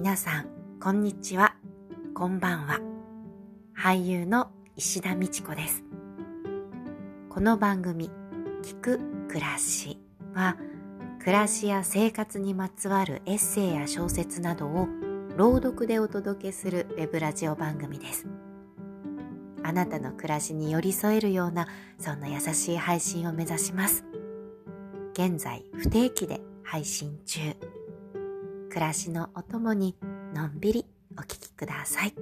皆さん、こんにちは。こんばんは。俳優の石田美智子です。この番組、聞く暮らしは、暮らしや生活にまつわるエッセイや小説などを朗読でお届けするウェブラジオ番組です。あなたの暮らしに寄り添えるような、そんな優しい配信を目指します。現在、不定期で配信中。暮らしのお供にのんびりお聴きください。